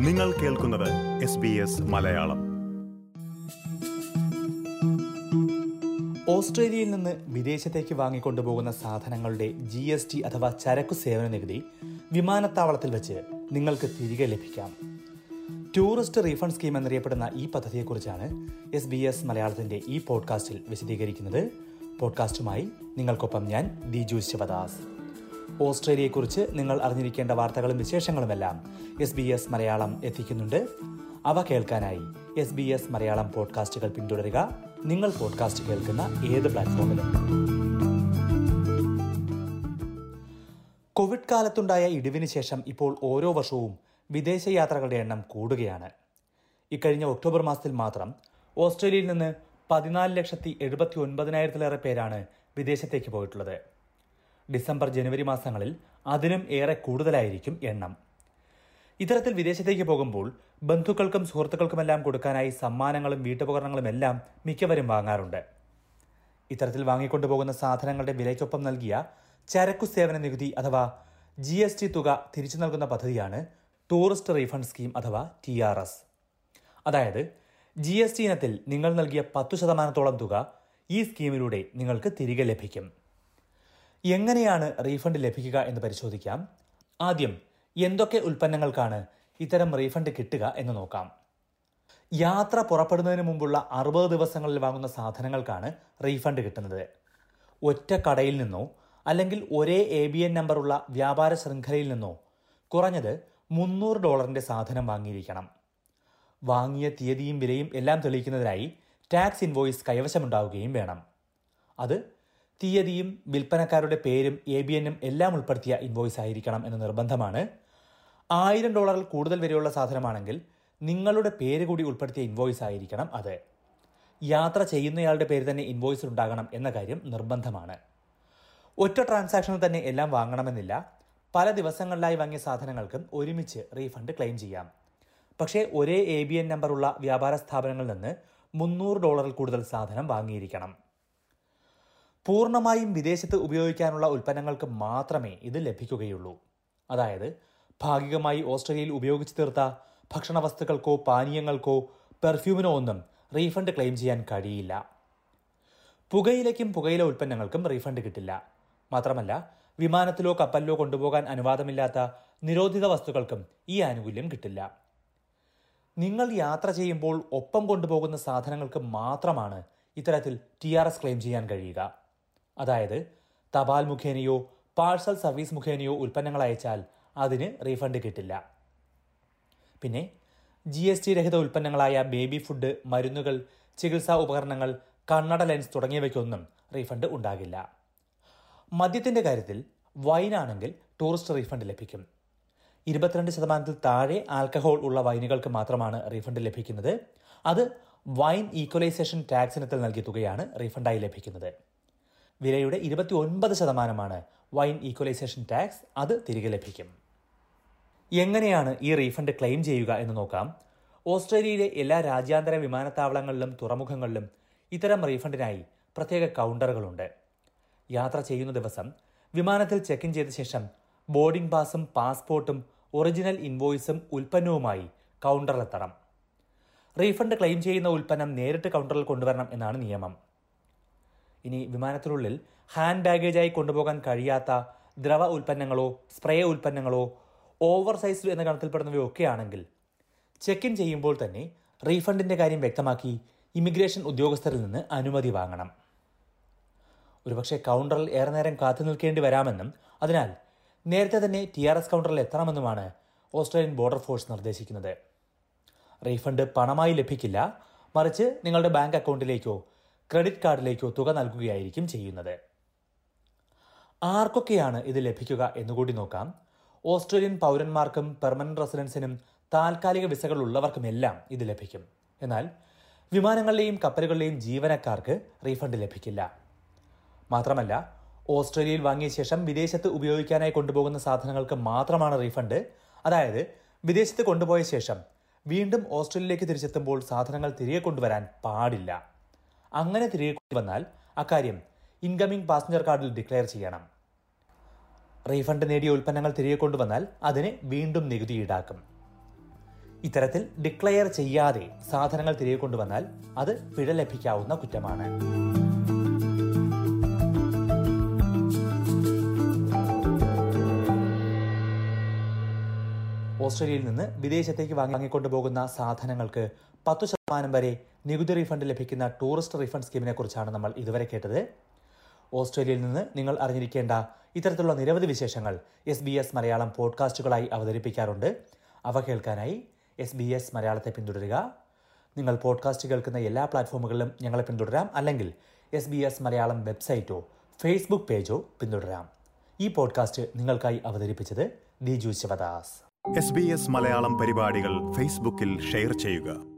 നിങ്ങൾ കേൾക്കുന്നത് S B S Malayalam. ഓസ്ട്രേലിയയിൽ നിന്ന് വിദേശത്തേക്ക് വാങ്ങിക്കൊണ്ടുപോകുന്ന സാധനങ്ങളുടെ ജി എസ് ടി അഥവാ ചരക്കു സേവന നികുതി വിമാനത്താവളത്തിൽ വെച്ച് നിങ്ങൾക്ക് തിരികെ ലഭിക്കാം. ടൂറിസ്റ്റ് റീഫണ്ട് സ്കീം എന്നറിയപ്പെടുന്ന ഈ പദ്ധതിയെക്കുറിച്ചാണ് എസ് ബി എസ് മലയാളത്തിന്റെ ഈ പോഡ്കാസ്റ്റിൽ വിശദീകരിക്കുന്നത്. പോഡ്കാസ്റ്റുമായി നിങ്ങൾക്കൊപ്പം ഞാൻ ദിജു ശിവദാസ്. ഓസ്ട്രേലിയയെക്കുറിച്ച് നിങ്ങൾ അറിഞ്ഞിരിക്കേണ്ട വാർത്തകളും വിശേഷങ്ങളുമെല്ലാം എസ് ബി എസ് മലയാളം എത്തിക്കുന്നുണ്ട്. അവ കേൾക്കാനായി എസ് ബി എസ് മലയാളം പോഡ്കാസ്റ്റുകൾ പിന്തുടരുക. നിങ്ങൾ പോഡ്കാസ്റ്റ് കേൾക്കുന്ന ഏത് പ്ലാറ്റ്ഫോമിലും. കോവിഡ് കാലത്തുണ്ടായ ഇടിവിന് ശേഷം ഇപ്പോൾ ഓരോ വർഷവും വിദേശയാത്രകളുടെ എണ്ണം കൂടുകയാണ്. ഇക്കഴിഞ്ഞ ഒക്ടോബർ മാസത്തിൽ മാത്രം ഓസ്ട്രേലിയയിൽ നിന്ന് പതിനാല് ലക്ഷത്തി എഴുപത്തി ഒൻപതിനായിരത്തിലേറെ പേരാണ് വിദേശത്തേക്ക് പോയിട്ടുള്ളത്. ഡിസംബർ ജനുവരി മാസങ്ങളിൽ അതിനും ഏറെ കൂടുതലായിരിക്കും എണ്ണം. ഇത്തരത്തിൽ വിദേശത്തേക്ക് പോകുമ്പോൾ ബന്ധുക്കൾക്കും സുഹൃത്തുക്കൾക്കുമെല്ലാം കൊടുക്കാനായി സമ്മാനങ്ങളും വീട്ടുപകരണങ്ങളും എല്ലാം മിക്കവരും വാങ്ങാറുണ്ട്. ഇത്തരത്തിൽ വാങ്ങിക്കൊണ്ടുപോകുന്ന സാധനങ്ങളുടെ വിലയ്ക്കൊപ്പം നൽകിയ ചരക്കു സേവന നികുതി അഥവാ ജി എസ് ടി തുക തിരിച്ചു നൽകുന്ന പദ്ധതിയാണ് ടൂറിസ്റ്റ് റീഫണ്ട് സ്കീം അഥവാ ടി ആർ എസ്. അതായത് ജി എസ് ടി ഇനത്തിൽ നിങ്ങൾ നൽകിയ പത്തു ശതമാനത്തോളം തുക ഈ സ്കീമിലൂടെ നിങ്ങൾക്ക് തിരികെ ലഭിക്കും. എങ്ങനെയാണ് റീഫണ്ട് ലഭിക്കുക എന്ന് പരിശോധിക്കാം. ആദ്യം എന്തൊക്കെ ഉൽപ്പന്നങ്ങൾക്കാണ് ഇത്തരം റീഫണ്ട് കിട്ടുക എന്ന് നോക്കാം. യാത്ര പുറപ്പെടുന്നതിന് മുമ്പുള്ള അറുപത് ദിവസങ്ങളിൽ വാങ്ങുന്ന സാധനങ്ങൾക്കാണ് റീഫണ്ട് കിട്ടുന്നത്. ഒറ്റ കടയിൽ നിന്നോ അല്ലെങ്കിൽ ഒരേ എ ബി എൻ നമ്പറുള്ള വ്യാപാര ശൃംഖലയിൽ നിന്നോ കുറഞ്ഞത് മുന്നൂറ് ഡോളറിന്റെ സാധനം വാങ്ങിയിരിക്കണം. വാങ്ങിയ തീയതിയും വിലയും എല്ലാം തെളിയിക്കുന്നതിനായി ടാക്സ് ഇൻവോയ്സ് കൈവശമുണ്ടാവുകയും വേണം. അത് തീയതിയും വിൽപ്പനക്കാരുടെ പേരും എ ബി എല്ലാം ഉൾപ്പെടുത്തിയ ഇൻവോയ്സ് ആയിരിക്കണം എന്ന നിർബന്ധമാണ് ആയിരം ഡോളറിൽ കൂടുതൽ വരെയുള്ള സാധനമാണെങ്കിൽ നിങ്ങളുടെ പേര് കൂടി ഉൾപ്പെടുത്തിയ ഇൻവോയ്സ് ആയിരിക്കണം അത്. യാത്ര ചെയ്യുന്നയാളുടെ പേര് തന്നെ ഇൻവോയ്സിൽ ഉണ്ടാകണം എന്ന കാര്യം നിർബന്ധമാണ്. ഒറ്റ ട്രാൻസാക്ഷനിൽ തന്നെ എല്ലാം വാങ്ങണമെന്നില്ല. പല ദിവസങ്ങളിലായി വാങ്ങിയ സാധനങ്ങൾക്കും ഒരുമിച്ച് റീഫണ്ട് ക്ലെയിം ചെയ്യാം. പക്ഷേ ഒരേ എ ബി എൻ നമ്പറുള്ള വ്യാപാര സ്ഥാപനങ്ങളിൽ നിന്ന് മുന്നൂറ് ഡോളറിൽ കൂടുതൽ സാധനം വാങ്ങിയിരിക്കണം. പൂർണമായും വിദേശത്ത് ഉപയോഗിക്കാനുള്ള ഉൽപ്പന്നങ്ങൾക്ക് മാത്രമേ ഇത് ലഭിക്കുകയുള്ളൂ. അതായത് ഭാഗികമായി ഓസ്ട്രേലിയയിൽ ഉപയോഗിച്ചു തീർത്ത ഭക്ഷണ വസ്തുക്കൾക്കോ പാനീയങ്ങൾക്കോ പെർഫ്യൂമിനോ ഒന്നും റീഫണ്ട് ക്ലെയിം ചെയ്യാൻ കഴിയില്ല. പുകയിലയ്ക്കും പുകയില ഉൽപ്പന്നങ്ങൾക്കും റീഫണ്ട് കിട്ടില്ല. മാത്രമല്ല വിമാനത്തിലോ കപ്പലിലോ കൊണ്ടുപോകാൻ അനുവാദമില്ലാത്ത നിരോധിത വസ്തുക്കൾക്കും ഈ ആനുകൂല്യം കിട്ടില്ല. നിങ്ങൾ യാത്ര ചെയ്യുമ്പോൾ ഒപ്പം കൊണ്ടുപോകുന്ന സാധനങ്ങൾക്ക് മാത്രമാണ് ഇത്തരത്തിൽ ടി ആർ എസ് ക്ലെയിം ചെയ്യാൻ കഴിയുക. അതായത് തപാൽ മുഖേനയോ പാഴ്സൽ സർവീസ് മുഖേനയോ ഉൽപ്പന്നങ്ങൾ അയച്ചാൽ അതിന് റീഫണ്ട് കിട്ടില്ല. പിന്നെ ജി എസ് ടി രഹിത ഉൽപ്പന്നങ്ങളായ ബേബി ഫുഡ് മരുന്നുകൾ ചികിത്സാ ഉപകരണങ്ങൾ കണ്ണട ലെൻസ് തുടങ്ങിയവയ്ക്കൊന്നും റീഫണ്ട് ഉണ്ടാകില്ല. മദ്യത്തിന്റെ കാര്യത്തിൽ വൈനാണെങ്കിൽ ടൂറിസ്റ്റ് റീഫണ്ട് ലഭിക്കും. ഇരുപത്തിരണ്ട് ശതമാനത്തിൽ താഴെ ആൽക്കഹോൾ ഉള്ള വൈനുകൾക്ക് മാത്രമാണ് റീഫണ്ട് ലഭിക്കുന്നത്. അത് വൈൻ ഈക്വലൈസേഷൻ ടാക്സ് ഇനത്തിൽ നൽകിയ തുകയാണ് റീഫണ്ടായി ലഭിക്കുന്നത്. വിലയുടെ ഇരുപത്തി ഒൻപത് ശതമാനമാണ് വൈൻ ഈക്വലൈസേഷൻ ടാക്സ് അത് തിരികെ ലഭിക്കും. എങ്ങനെയാണ് ഈ റീഫണ്ട് ക്ലെയിം ചെയ്യുക എന്ന് നോക്കാം. ഓസ്ട്രേലിയയിലെ എല്ലാ രാജ്യാന്തര വിമാനത്താവളങ്ങളിലും തുറമുഖങ്ങളിലും ഇത്തരം റീഫണ്ടിനായി പ്രത്യേക കൗണ്ടറുകളുണ്ട്. യാത്ര ചെയ്യുന്ന ദിവസം വിമാനത്തിൽ ചെക്ക് ഇൻ ചെയ്ത ശേഷം ബോർഡിംഗ് പാസും പാസ്പോർട്ടും ഒറിജിനൽ ഇൻവോയ്സും ഉൽപ്പന്നവുമായി കൗണ്ടറിലെത്തണം റീഫണ്ട് ക്ലെയിം ചെയ്യുന്ന ഉൽപ്പന്നം നേരിട്ട് കൗണ്ടറിൽ കൊണ്ടുവരണം എന്നാണ് നിയമം. ഇനി വിമാനത്തിനുള്ളിൽ ഹാൻഡ് ബാഗേജായി കൊണ്ടുപോകാൻ കഴിയാത്ത ദ്രവ ഉൽപ്പന്നങ്ങളോ സ്പ്രേ ഉൽപ്പന്നങ്ങളോ ഓവർ സൈസ്ഡ് എന്ന ഗണത്തിൽപ്പെടുന്നവയൊക്കെ ആണെങ്കിൽ ചെക്ക് ഇൻ ചെയ്യുമ്പോൾ തന്നെ റീഫണ്ടിന്റെ കാര്യം വ്യക്തമാക്കി ഇമിഗ്രേഷൻ ഉദ്യോഗസ്ഥരിൽ നിന്ന് അനുമതി വാങ്ങണം. ഒരുപക്ഷെ കൗണ്ടറിൽ ഏറെ നേരം കാത്തു നിൽക്കേണ്ടി വരാമെന്നും അതിനാൽ നേരത്തെ തന്നെ ടി ആർ എസ് കൗണ്ടറിൽ എത്തണമെന്നുമാണ് ഓസ്ട്രേലിയൻ ബോർഡർ ഫോഴ്സ് നിർദ്ദേശിക്കുന്നത്. റീഫണ്ട് പണമായി ലഭിക്കില്ല മറിച്ച് നിങ്ങളുടെ ബാങ്ക് അക്കൗണ്ടിലേക്കോ ക്രെഡിറ്റ് കാർഡിലേക്കോ തുക നൽകുകയായിരിക്കും ചെയ്യുന്നത്. ആർക്കൊക്കെയാണ് ഇത് ലഭിക്കുക എന്നുകൂടി നോക്കാം. ഓസ്ട്രേലിയൻ പൗരന്മാർക്കും പെർമനന്റ് റെസിഡൻസിനും താൽക്കാലിക വിസകൾ ഉള്ളവർക്കുമെല്ലാം ഇത് ലഭിക്കും. എന്നാൽ വിമാനങ്ങളിലെയും കപ്പലുകളിലെയും ജീവനക്കാർക്ക് റീഫണ്ട് ലഭിക്കില്ല. മാത്രമല്ല ഓസ്ട്രേലിയയിൽ വാങ്ങിയ ശേഷം വിദേശത്ത് ഉപയോഗിക്കാനായി കൊണ്ടുപോകുന്ന സാധനങ്ങൾക്ക് മാത്രമാണ് റീഫണ്ട് അതായത് വിദേശത്ത് കൊണ്ടുപോയ ശേഷം വീണ്ടും ഓസ്ട്രേലിയയിലേക്ക് തിരിച്ചെത്തുമ്പോൾ സാധനങ്ങൾ തിരികെ കൊണ്ടുവരാൻ പാടില്ല. അങ്ങനെ തിരികെ കൊണ്ടുവന്നാൽ അക്കാര്യം ഇൻകമിംഗ് പാസഞ്ചർ കാർഡിൽ ഡിക്ലെയർ ചെയ്യണം. റീഫണ്ട് നേടിയ ഉൽപ്പന്നങ്ങൾ തിരികെ കൊണ്ടുവന്നാൽ അതിന് വീണ്ടും നികുതി ഈടാക്കും. ഇത്തരത്തിൽ ഡിക്ലെയർ ചെയ്യാതെ സാധനങ്ങൾ തിരികെ കൊണ്ടുവന്നാൽ അത് പിഴ ലഭിക്കാവുന്ന കുറ്റമാണ്. ഓസ്ട്രേലിയയിൽ നിന്ന് വിദേശത്തേക്ക് വാങ്ങിക്കൊണ്ടുപോകുന്ന സാധനങ്ങൾക്ക് പത്തു ശതമാനം വരെ നികുതി റീഫണ്ട് ലഭിക്കുന്ന ടൂറിസ്റ്റ് റീഫണ്ട് സ്കീമിനെ കുറിച്ചാണ് നമ്മൾ ഇതുവരെ കേട്ടത്. ഓസ്ട്രേലിയയിൽ നിന്ന് നിങ്ങൾ അറിഞ്ഞിരിക്കേണ്ട ഇത്തരത്തിലുള്ള നിരവധി വിശേഷങ്ങൾ എസ് ബി എസ് മലയാളം പോഡ്കാസ്റ്റുകളായി അവതരിപ്പിക്കാറുണ്ട്. അവ കേൾക്കാനായി എസ് ബി എസ് മലയാളത്തെ പിന്തുടരുക. നിങ്ങൾ പോഡ്കാസ്റ്റ് കേൾക്കുന്ന എല്ലാ പ്ലാറ്റ്ഫോമുകളിലും ഞങ്ങളെ പിന്തുടരാം. അല്ലെങ്കിൽ എസ് ബി എസ് മലയാളം വെബ്സൈറ്റോ ഫേസ്ബുക്ക് പേജോ പിന്തുടരാം. ഈ പോഡ്കാസ്റ്റ് നിങ്ങൾക്കായി അവതരിപ്പിച്ചത് Diju Sivadas. S B S Malayalam പരിപാടികൾ ഫേസ്ബുക്കിൽ ഷെയർ ചെയ്യുക.